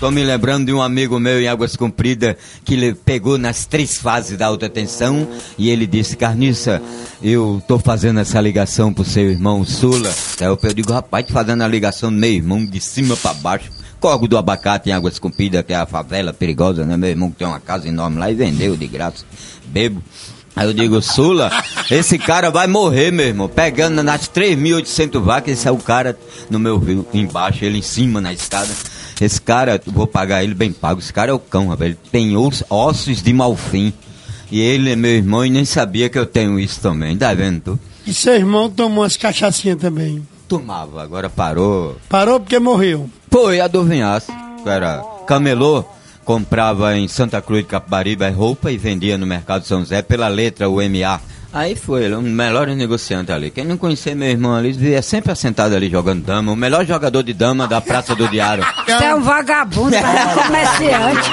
Tô me lembrando de um amigo meu em Águas Compridas que ele pegou nas três fases da alta tensão e ele disse, Carniça, eu tô fazendo essa ligação pro seu irmão Sula. Aí eu digo, rapaz, fazendo a ligação meu irmão de cima para baixo. Corgo do Abacate em Águas Compridas, que é a favela perigosa, né? Meu irmão que tem uma casa enorme lá e vendeu de graça. Bebo. Aí eu digo, Sula, esse cara vai morrer, meu irmão. Pegando nas 3.800 vacas, esse é o cara no meu rio, embaixo, ele em cima na escada. Esse cara, vou pagar ele bem pago. Esse cara é o cão, rapaz. Ele tem ossos de malfim. E ele é meu irmão e nem sabia que eu tenho isso também. Tá vendo tu? E seu irmão tomou umas cachaçinhas também? Tomava, agora parou. Parou porque morreu? Foi a do vinhaço. Era camelô comprava em Santa Cruz de Capibaribe roupa e vendia no Mercado São José pela letra UMA. Aí foi, ele, melhor negociante ali. Quem não conhecia meu irmão ali, via sempre assentado ali jogando dama. O melhor jogador de dama da Praça do Diário. Você é um vagabundo, é um comerciante.